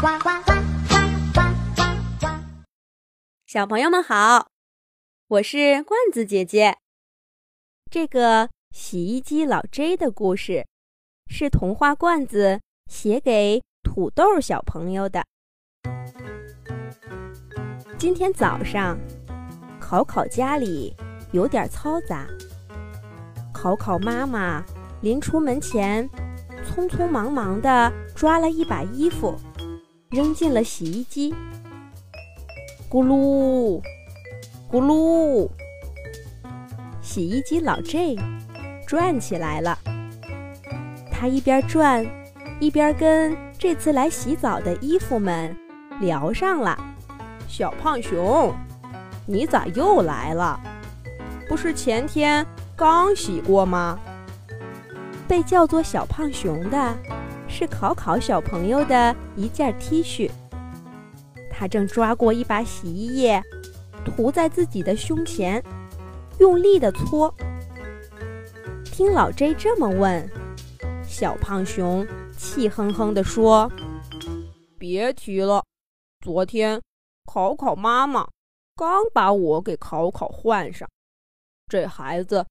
呱呱呱呱呱呱呱！小朋友们好，我是罐子姐姐。这个洗衣机老 J 的故事是童话罐子写给土豆小朋友的。今天早上，考考家里有点嘈杂，考考妈妈临出门前，匆匆忙忙地抓了一把衣服。扔进了洗衣机，咕噜，咕噜，洗衣机老 J 转起来了。他一边转，一边跟这次来洗澡的衣服们聊上了。小胖熊，你咋又来了？不是前天刚洗过吗？被叫做小胖熊的。是考考小朋友的一件 T 恤，他正抓过一把洗衣液，涂在自己的胸前，用力的搓。听老 J 这么问，小胖熊气哼哼地说：“别提了，昨天考考妈妈刚把我给考考换上，这孩子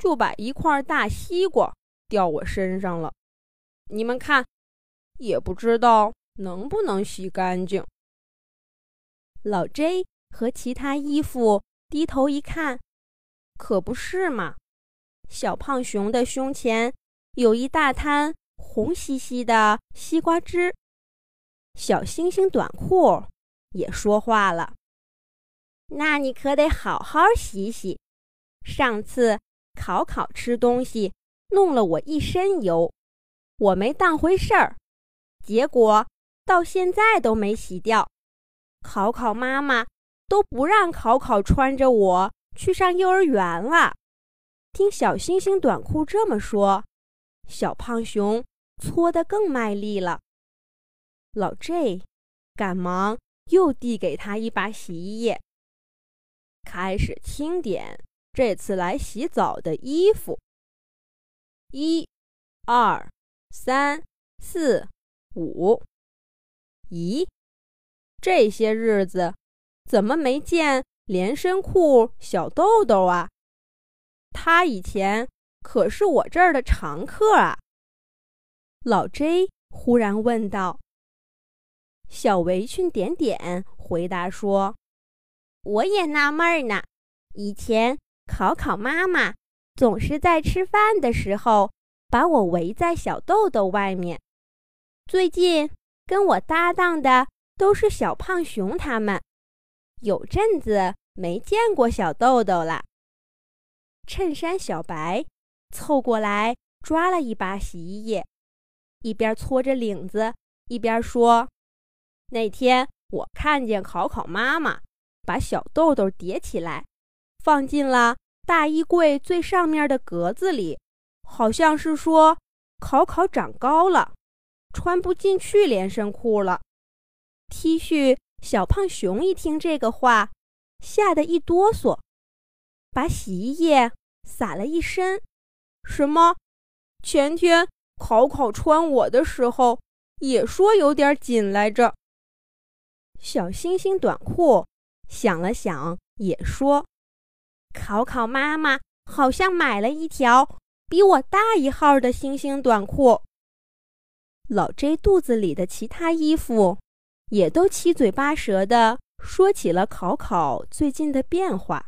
就把一块大西瓜掉我身上了。”你们看，也不知道能不能洗干净。老 J 和其他衣服低头一看，可不是嘛！小胖熊的胸前有一大滩红兮兮的西瓜汁。小星星短裤也说话了：“那你可得好好洗洗，上次考考吃东西弄了我一身油。”我没当回事儿，结果到现在都没洗掉。考考妈妈都不让考考穿着我去上幼儿园了。听小星星短裤这么说，小胖熊搓得更卖力了。老 J 赶忙又递给他一把洗衣液，开始清点这次来洗澡的衣服。一、二。三四五，咦，这些日子怎么没见连身裤小豆豆啊？他以前可是我这儿的常客啊！老 J 忽然问道。小围裙点点回答说：“我也纳闷呢，以前考考妈妈总是在吃饭的时候。”把我围在小豆豆外面。最近跟我搭档的都是小胖熊他们，有阵子没见过小豆豆了。衬衫小白凑过来抓了一把洗衣液，一边搓着领子，一边说：“那天我看见考考妈妈把小豆豆叠起来，放进了大衣柜最上面的格子里。”好像是说考考长高了，穿不进去连身裤了。T 恤小胖熊一听这个话，吓得一哆嗦，把洗衣液洒了一身。什么？前天考考穿我的时候也说有点紧来着。小星星短裤想了想，也说：“考考妈妈好像买了一条。”比我大一号的星星短裤。老 J 肚子里的其他衣服也都七嘴八舌的说起了考考最近的变化，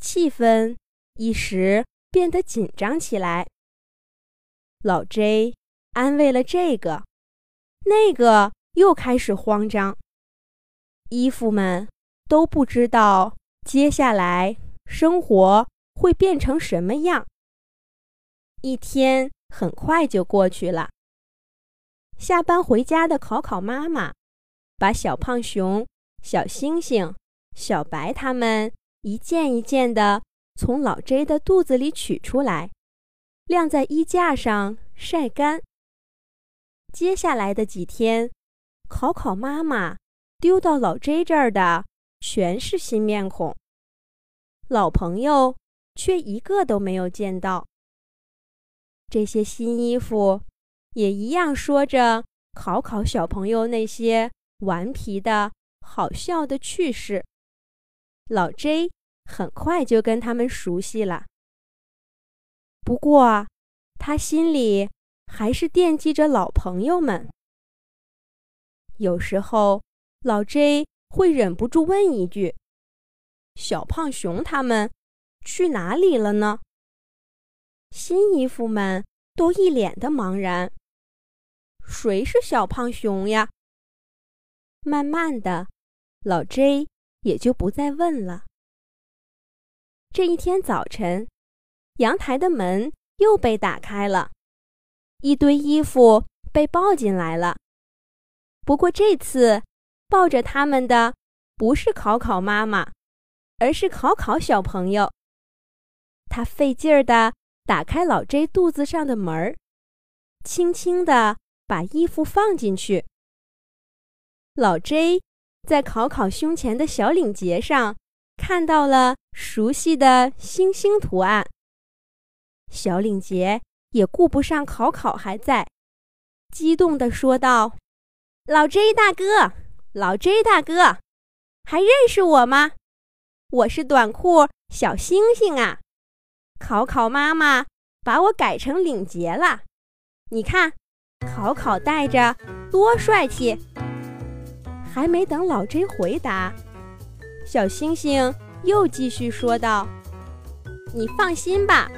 气氛一时变得紧张起来。老 J 安慰了这个，那个又开始慌张。衣服们都不知道接下来生活会变成什么样。一天很快就过去了。下班回家的考考妈妈，把小胖熊、小星星、小白他们一件一件的从老 J 的肚子里取出来，晾在衣架上晒干。接下来的几天，考考妈妈丢到老 J 这儿的全是新面孔，老朋友却一个都没有见到。这些新衣服，也一样说着考考小朋友那些顽皮的好笑的趣事。老 J 很快就跟他们熟悉了。不过，他心里还是惦记着老朋友们。有时候，老 J 会忍不住问一句：“小胖熊他们去哪里了呢？”新衣服们都一脸的茫然。谁是小胖熊呀？慢慢的，老 J 也就不再问了。这一天早晨，阳台的门又被打开了，一堆衣服被抱进来了。不过这次，抱着他们的不是考考妈妈，而是考考小朋友。他费劲儿的打开老 J 肚子上的门儿，轻轻的把衣服放进去。老 J 在考考胸前的小领结上看到了熟悉的星星图案。小领结也顾不上考考还在，激动的说道。老 J 大哥，老 J 大哥，还认识我吗？我是短裤小星星啊！考考妈妈把我改成领结了，你看，考考戴着多帅气！还没等老 J 回答，小星星又继续说道：“你放心吧，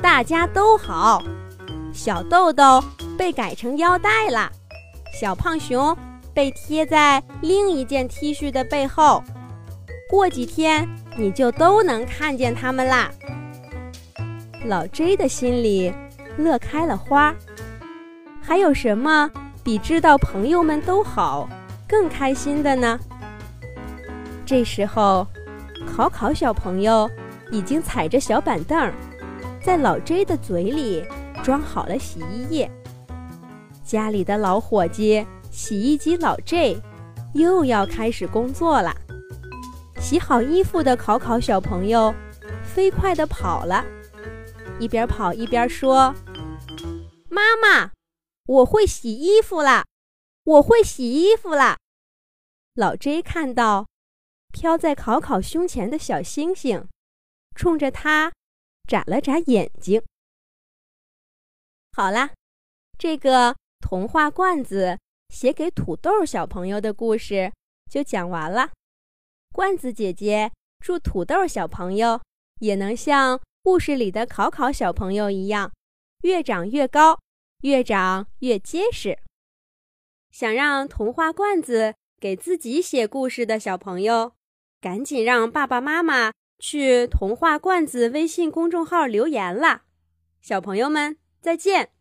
大家都好。小豆豆被改成腰带了。”小胖熊被贴在另一件 T 恤的背后，过几天你就都能看见它们啦。老 J 的心里乐开了花，还有什么比知道朋友们都好更开心的呢？这时候，考考小朋友已经踩着小板凳，在老 J 的嘴里装好了洗衣液。家里的老伙计洗衣机老 J 又要开始工作了。洗好衣服的考考小朋友飞快地跑了，一边跑一边说：“妈妈，我会洗衣服啦！我会洗衣服啦！”老 J 看到飘在考考胸前的小星星，冲着他眨了眨眼睛。好啦，这个。童话罐子写给土豆小朋友的故事就讲完了。罐子姐姐祝土豆小朋友也能像故事里的考考小朋友一样，越长越高，越长越结实。想让童话罐子给自己写故事的小朋友，赶紧让爸爸妈妈去童话罐子微信公众号留言啦！小朋友们再见。